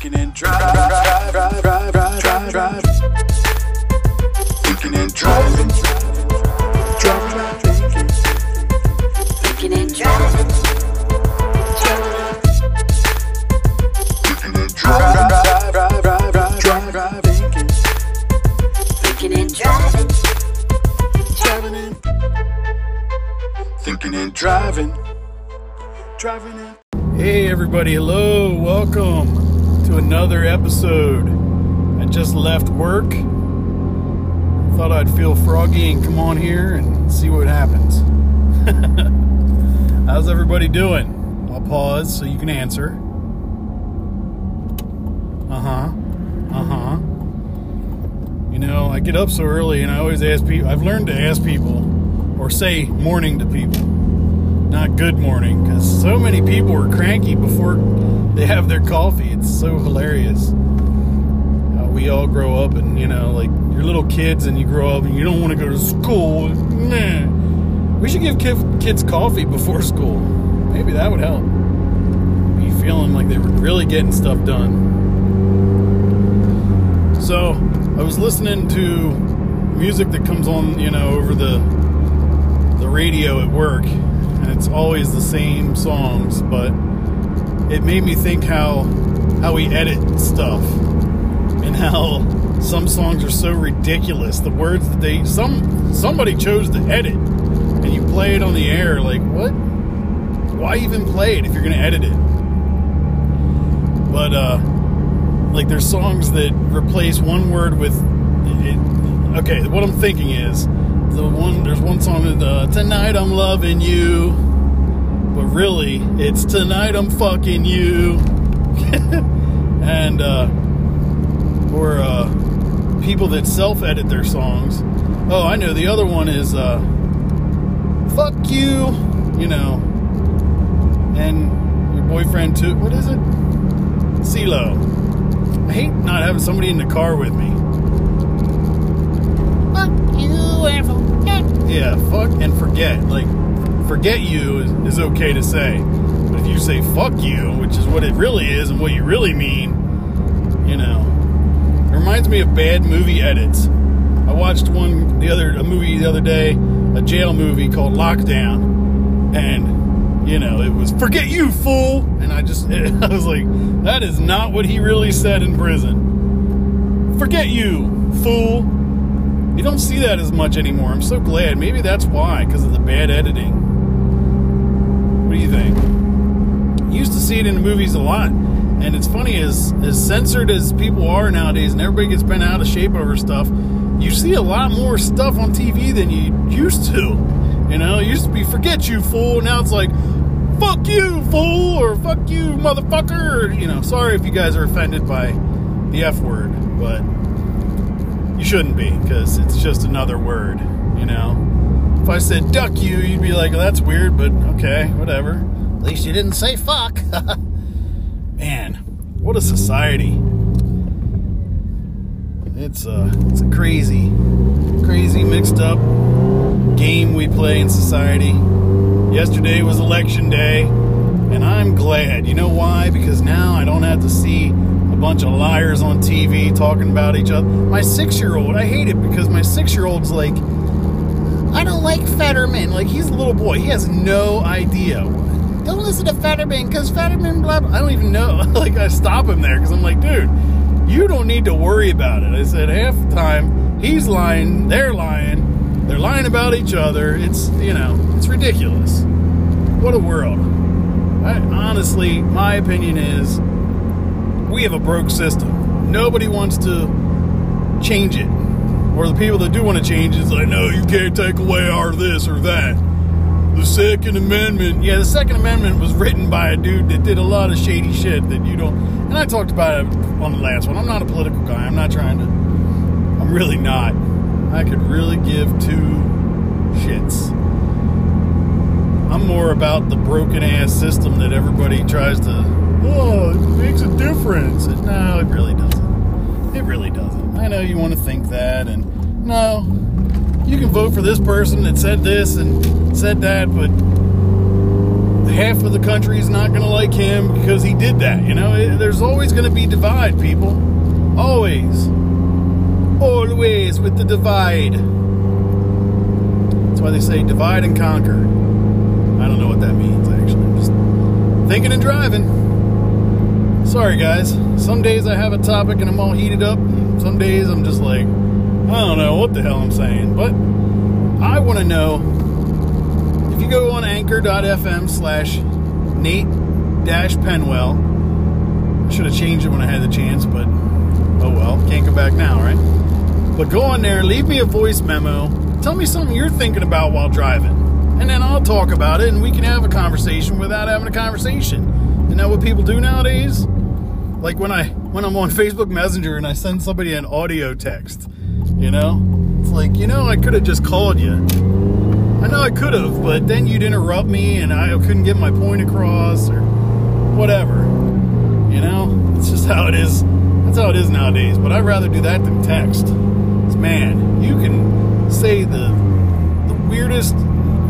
Thinking and drive, drive, drive, drive, drive, driving, driving, thinking. And driving. Drive, drive, drive, drive, drive, thinking. Thinking and driving. Driving in. Thinking and driving, driving in. Hey, everybody, hello, welcome to another episode. I just left work. Thought I'd feel froggy and come on here and see what happens. How's everybody doing? I'll pause so you can answer. Uh huh. Uh huh. You know, I get up so early and I always ask people, I've learned to ask people or say morning to people not good morning because so many people are cranky before they have their coffee. It's so hilarious. Uh, we all grow up and, you know, like you're little kids and you grow up and you don't want to go to school. Nah. We should give kids coffee before school. Maybe that would help. Be feeling like they were really getting stuff done. So I was listening to music that comes on, you know, over the the radio at work, and it's always the same songs, but it made me think how how we edit stuff and how some songs are so ridiculous. The words that they some somebody chose to edit, and you play it on the air. Like what? Why even play it if you're going to edit it? But uh, like there's songs that replace one word with. It, okay, what I'm thinking is the one. There's one song that uh, tonight I'm loving you, but really it's tonight I'm fucking you, and uh, or uh, people that self-edit their songs. Oh, I know. The other one is uh, fuck you, you know, and your boyfriend too. What is it? CeeLo. I hate not having somebody in the car with me. Fuck you and forget. Yeah, fuck and forget. Like, forget you is, is okay to say. But if you say fuck you, which is what it really is and what you really mean, you know. It reminds me of bad movie edits. I watched one the other a movie the other day, a jail movie called Lockdown, and you know, it was forget you fool, and I just I was like, that is not what he really said in prison. Forget you, fool. You don't see that as much anymore. I'm so glad. Maybe that's why, because of the bad editing. What do you think? You used to see it in the movies a lot. And it's funny, as, as censored as people are nowadays, and everybody gets bent out of shape over stuff, you see a lot more stuff on TV than you used to. You know, it used to be forget you, fool. Now it's like, fuck you, fool, or fuck you, motherfucker. Or, you know, sorry if you guys are offended by the F word, but you shouldn't be because it's just another word, you know. If I said duck you, you'd be like, that's weird, but okay, whatever. At least you didn't say fuck. Man, what a society. It's a, it's a crazy, crazy mixed up game we play in society. Yesterday was election day, and I'm glad. You know why? Because now I don't have to see a bunch of liars on TV talking about each other. My six year old, I hate it because my six year old's like, I don't like Fetterman. Like, he's a little boy. He has no idea. Don't listen to Fetterman because Fetterman, blah, blah. I don't even know. like, I stop him there because I'm like, dude, you don't need to worry about it. I said, half the time, he's lying, they're lying, they're lying about each other. It's, you know, it's ridiculous. What a world. I, honestly, my opinion is we have a broke system. Nobody wants to change it. Or the people that do want to change it is like, no, you can't take away our this or that. The Second Amendment. Yeah, the Second Amendment was written by a dude that did a lot of shady shit that you don't. And I talked about it on the last one. I'm not a political guy. I'm not trying to. I'm really not. I could really give two shits. I'm more about the broken ass system that everybody tries to. Oh, it makes a difference. No, it really doesn't. It really doesn't. I know you want to think that, and no, you can vote for this person that said this and said that, but half of the country is not going to like him because he did that. You know, It- there's always going to be divide, people. Always. Always with the divide. That's why they say divide and conquer. I don't know what that means, actually. I'm just thinking and driving. Sorry, guys. Some days I have a topic and I'm all heated up. Some days I'm just like, I don't know what the hell I'm saying. But I want to know if you go on anchor.fm slash Nate dash Penwell. I should have changed it when I had the chance, but oh well. Can't go back now, right? But go on there, leave me a voice memo. Tell me something you're thinking about while driving. And then I'll talk about it and we can have a conversation without having a conversation. You know what people do nowadays? Like when I when I'm on Facebook Messenger and I send somebody an audio text, you know? It's like, you know, I could have just called you. I know I could have, but then you'd interrupt me and I couldn't get my point across or whatever. You know? It's just how it is. That's how it is nowadays. But I'd rather do that than text. 'Cause, man, you can say the the weirdest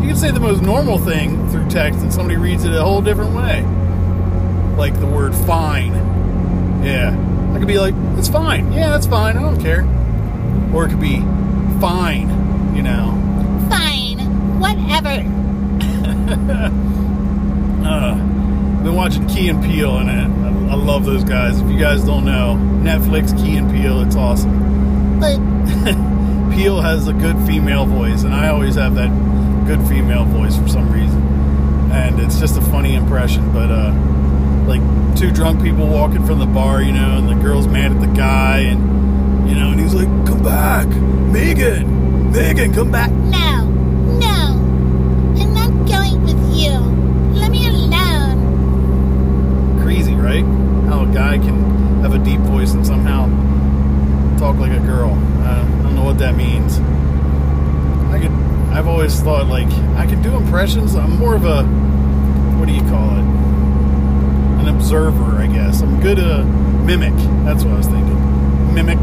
you can say the most normal thing through text and somebody reads it a whole different way. Like the word fine. Yeah. I could be like, it's fine. Yeah, that's fine. I don't care. Or it could be fine, you know. Fine. Whatever. Uh, been watching Key and Peele, and I, I love those guys. If you guys don't know, Netflix Key and Peele, it's awesome. But Peele has a good female voice, and I always have that good female voice for some reason. And it's just a funny impression, but uh, like two drunk people walking from the bar, you know, and the girl's mad at the guy, and you know, and he's like, "Come back, Megan, Megan, come back." no. No. I'm not going with you. Let me alone. Crazy, right? How a guy can have a deep voice and somehow talk like a girl. Uh, I don't know what that means. I could. I've always thought like I can do impressions. I'm more of a what do you call it? An observer, I guess. I'm good at a mimic. That's what I was thinking. Mimic.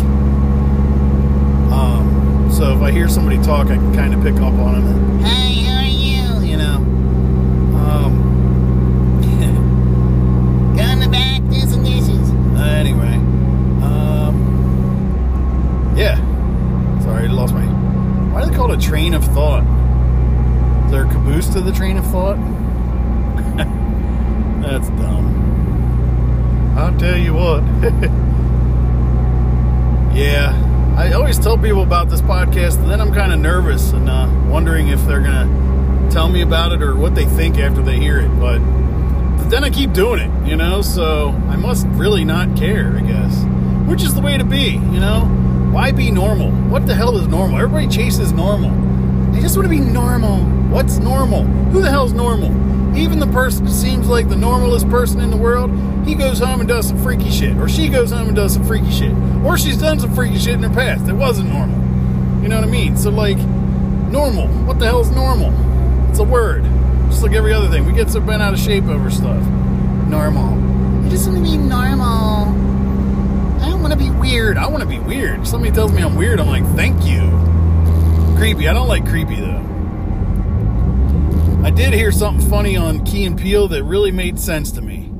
So if I hear somebody talk, I can kind of pick up on them. Hi, how are you? You know. Um, Go back, do some dishes. Anyway, um, yeah. Sorry, I lost my. Why do they call a train of thought? Is there a caboose to the train of thought? That's dumb. I'll tell you what. yeah, I always tell people about this podcast, and then I'm kind of nervous and uh, wondering if they're gonna tell me about it or what they think after they hear it. But then I keep doing it, you know, so I must really not care, I guess. Which is the way to be, you know? Why be normal? What the hell is normal? Everybody chases normal. I just want to be normal. What's normal? Who the hell's normal? Even the person who seems like the normalest person in the world, he goes home and does some freaky shit. Or she goes home and does some freaky shit. Or she's done some freaky shit in her past. It wasn't normal. You know what I mean? So, like, normal. What the hell's normal? It's a word. Just like every other thing. We get so bent out of shape over stuff. Normal. I just want to be normal. I don't want to be weird. I want to be weird. Somebody tells me I'm weird, I'm like, thank you. Creepy. I don't like creepy, though. I did hear something funny on Key and Peele that really made sense to me.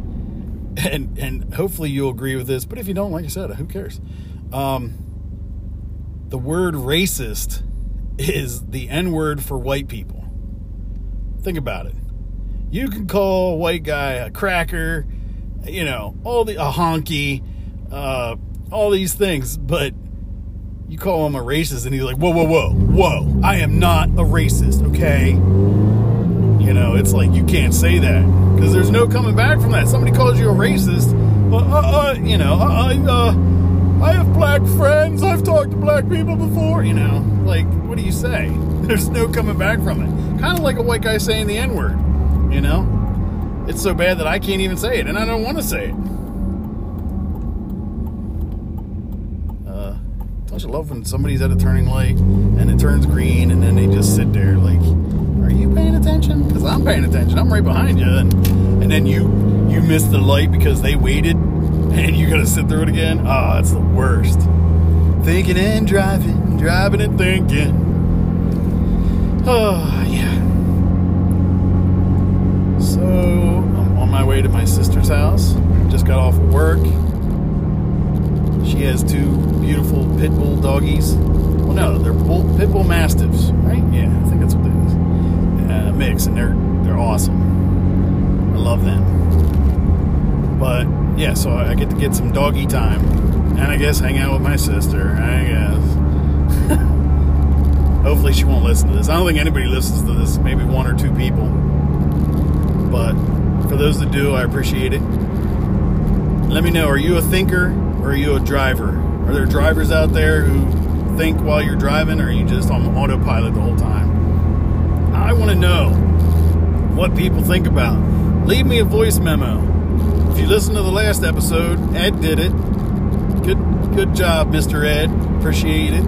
And and hopefully you'll agree with this. But if you don't, like I said, who cares? Um, the word racist is the N word for white people. Think about it. You can call a white guy a cracker, you know, all the a honky, uh, all these things, but you call him a racist, and he's like, "Whoa, whoa, whoa, whoa! I am not a racist, okay?" You know, it's like you can't say that because there's no coming back from that. Somebody calls you a racist, uh, uh, uh you know, uh, uh, I have black friends. I've talked to black people before. You know, like what do you say? There's no coming back from it. Kind of like a white guy saying the N word. You know, it's so bad that I can't even say it, and I don't want to say it. Uh, don't you love when somebody's at a turning light and it turns green, and then they just sit there like, "Are you paying attention?" Because I'm paying attention. I'm right behind you, and and then you you miss the light because they waited, and you got to sit through it again. Ah, oh, it's the worst. Thinking and driving, driving and thinking. Oh, yeah. So, So I'm on my way to my sister's house. Just got off of work. She has two beautiful pit bull doggies. Well, no, they're bull, pit bull mastiffs, right? Yeah, I think that's mix, and they're they're awesome. I love them. But yeah, so I get to get some doggy time, and I guess hang out with my sister. I guess. Hopefully, she won't listen to this. I don't think anybody listens to this. Maybe one or two people. But for those that do, I appreciate it. Let me know are you a thinker or are you a driver? Are there drivers out there who think while you're driving or are you just on autopilot the whole time? I want to know what people think about. Leave me a voice memo. If you listen to the last episode, Ed did it. Good good job, Mr. Ed. Appreciate it.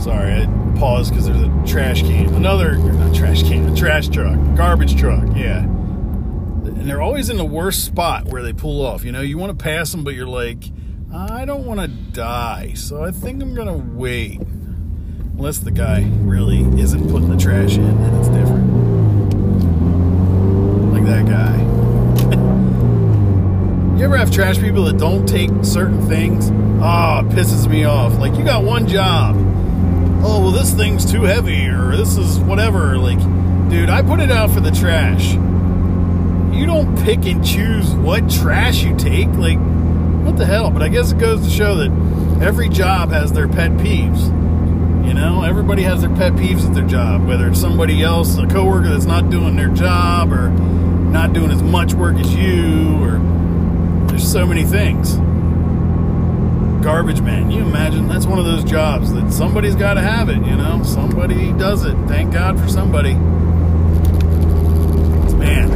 Sorry, I paused because there's a trash can. Another, not trash can, a trash truck, garbage truck. Yeah, and they're always in the worst spot where they pull off. You know, you want to pass them, but you're like, I don't want to die, so I think I'm gonna wait. Unless the guy really isn't putting the trash in, then it's different. Like that guy. you ever have trash people that don't take certain things? Ah, it pisses me off. Like you got one job oh well this thing's too heavy or this is whatever like dude i put it out for the trash you don't pick and choose what trash you take like what the hell but i guess it goes to show that every job has their pet peeves you know everybody has their pet peeves at their job whether it's somebody else a coworker that's not doing their job or not doing as much work as you or there's so many things garbage man. You imagine that's one of those jobs that somebody's got to have it, you know? Somebody does it. Thank God for somebody. Man,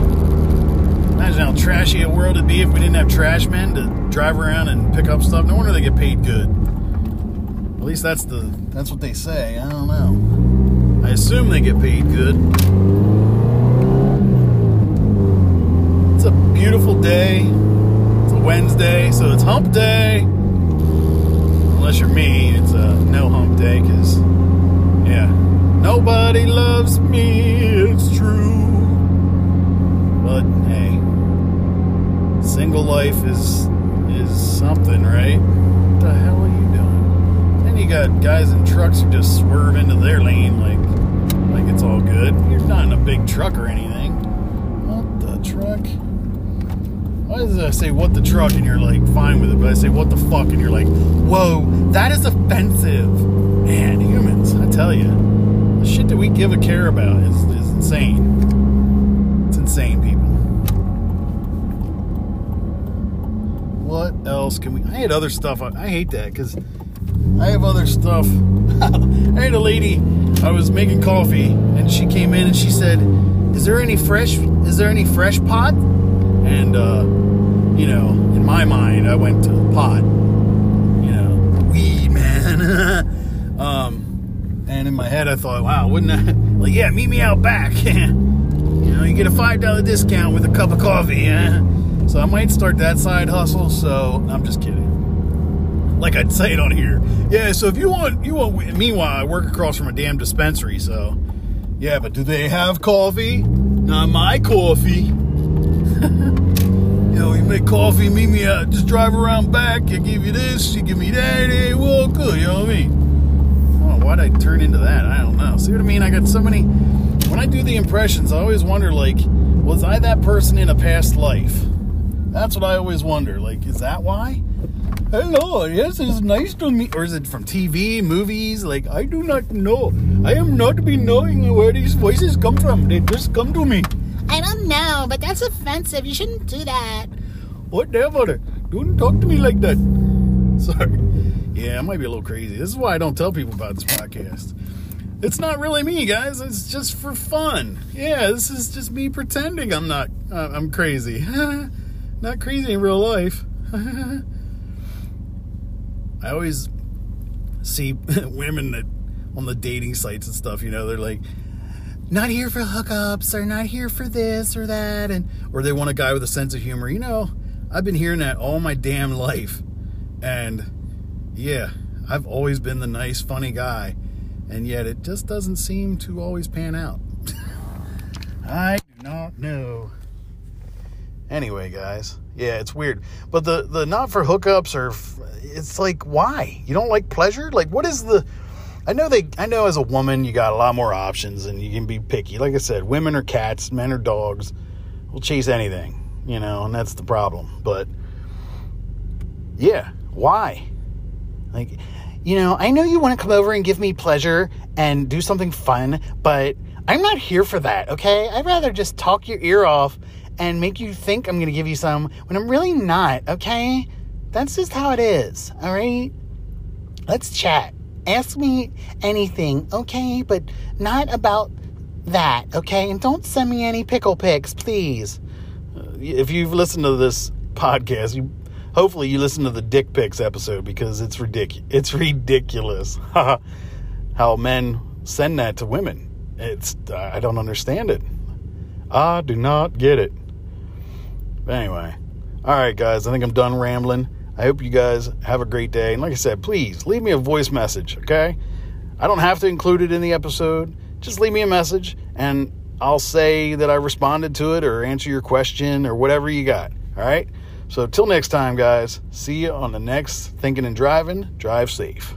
imagine how trashy a world it'd be if we didn't have trash men to drive around and pick up stuff. No wonder they get paid good. At least that's the that's what they say. I don't know. I assume they get paid good. It's a beautiful day. It's a Wednesday, so it's hump day unless you're me, it's a no hump day because, yeah, nobody loves me, it's true. But hey, single life is is something, right? What the hell are you? Then you got guys in trucks who just swerve into their lane like like it's all good. You're not in a big truck or anything. What the truck? Why does I say what the truck and you're like fine with it, but I say what the fuck and you're like, whoa, that is offensive. Man, humans, I tell you, the shit that we give a care about is, is insane. It's insane, people. What else can we? I had other stuff. I, I hate that because I have other stuff. I had a lady. I was making coffee, and she came in and she said, "Is there any fresh? Is there any fresh pot?" And, uh, you know, in my mind, I went to pot. You know, weed, man. um, and in my head, I thought, wow, wouldn't that, like, yeah, meet me out back. you know, you get a $5 discount with a cup of coffee. Eh? So I might start that side hustle. So I'm just kidding. Like I'd say it on here. Yeah, so if you want, you want, meanwhile, I work across from a damn dispensary. So, yeah, but do they have coffee? Not my coffee. you know, you make coffee, meet me out, just drive around back, I give you this, you give me that, hey, well, good, you know what I mean? Oh, why'd I turn into that? I don't know. See what I mean? I got so many, when I do the impressions, I always wonder, like, was I that person in a past life? That's what I always wonder. Like, is that why? Hello, yes, it's nice to meet. Or is it from TV, movies? Like, I do not know. I am not be knowing where these voices come from. They just come to me. I don't know, but that's offensive. You shouldn't do that. Whatever. Don't talk to me like that. Sorry. Yeah, I might be a little crazy. This is why I don't tell people about this podcast. It's not really me, guys. It's just for fun. Yeah, this is just me pretending I'm not. Uh, I'm crazy. not crazy in real life. I always see women that on the dating sites and stuff. You know, they're like, not here for hookups or not here for this or that and or they want a guy with a sense of humor you know i've been hearing that all my damn life and yeah i've always been the nice funny guy and yet it just doesn't seem to always pan out I do not know. Anyway, guys, yeah, it's weird. But the the not for hookups or it's like why you don't like pleasure? Like, what is the? I know they. I know as a woman, you got a lot more options and you can be picky. Like I said, women are cats, men are dogs. We'll chase anything, you know, and that's the problem. But yeah, why? Like, you know, I know you want to come over and give me pleasure and do something fun, but I'm not here for that, okay? I'd rather just talk your ear off and make you think I'm going to give you some when I'm really not, okay? That's just how it is, all right? Let's chat. Ask me anything, okay? But not about that, okay? And don't send me any pickle pics, please. Uh, if you've listened to this podcast, you hopefully you listened to the dick pics episode because it's ridiculous. It's ridiculous how men send that to women. It's I don't understand it. I do not get it. But anyway, all right, guys. I think I'm done rambling. I hope you guys have a great day. And like I said, please leave me a voice message, okay? I don't have to include it in the episode. Just leave me a message and I'll say that I responded to it or answer your question or whatever you got. All right? So, till next time, guys, see you on the next Thinking and Driving. Drive safe.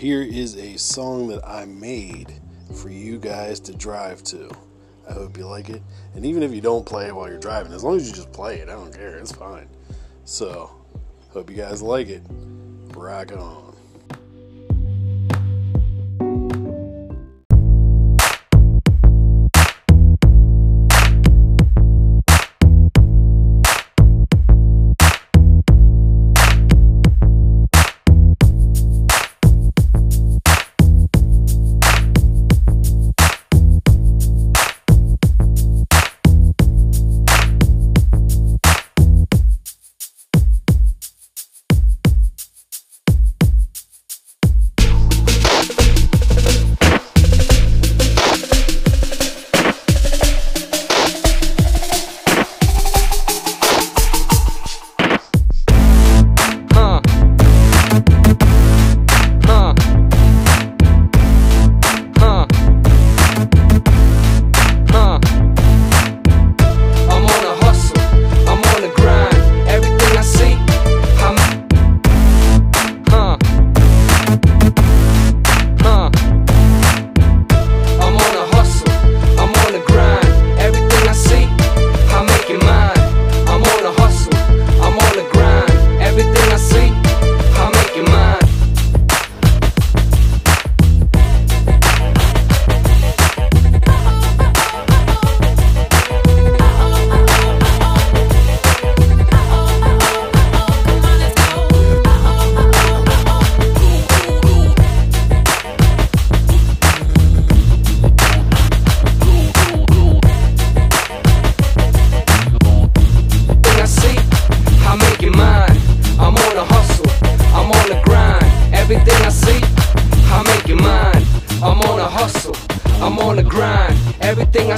Here is a song that I made for you guys to drive to. I hope you like it. And even if you don't play it while you're driving, as long as you just play it, I don't care. It's fine. So, hope you guys like it. Rock on.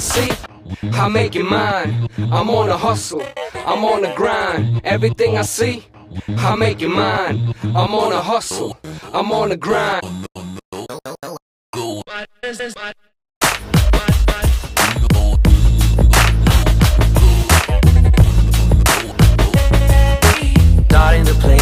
see, I make it mine. I'm on a hustle, I'm on a grind. Everything I see, I make it mine. I'm on a hustle, I'm on a grind. Starting to play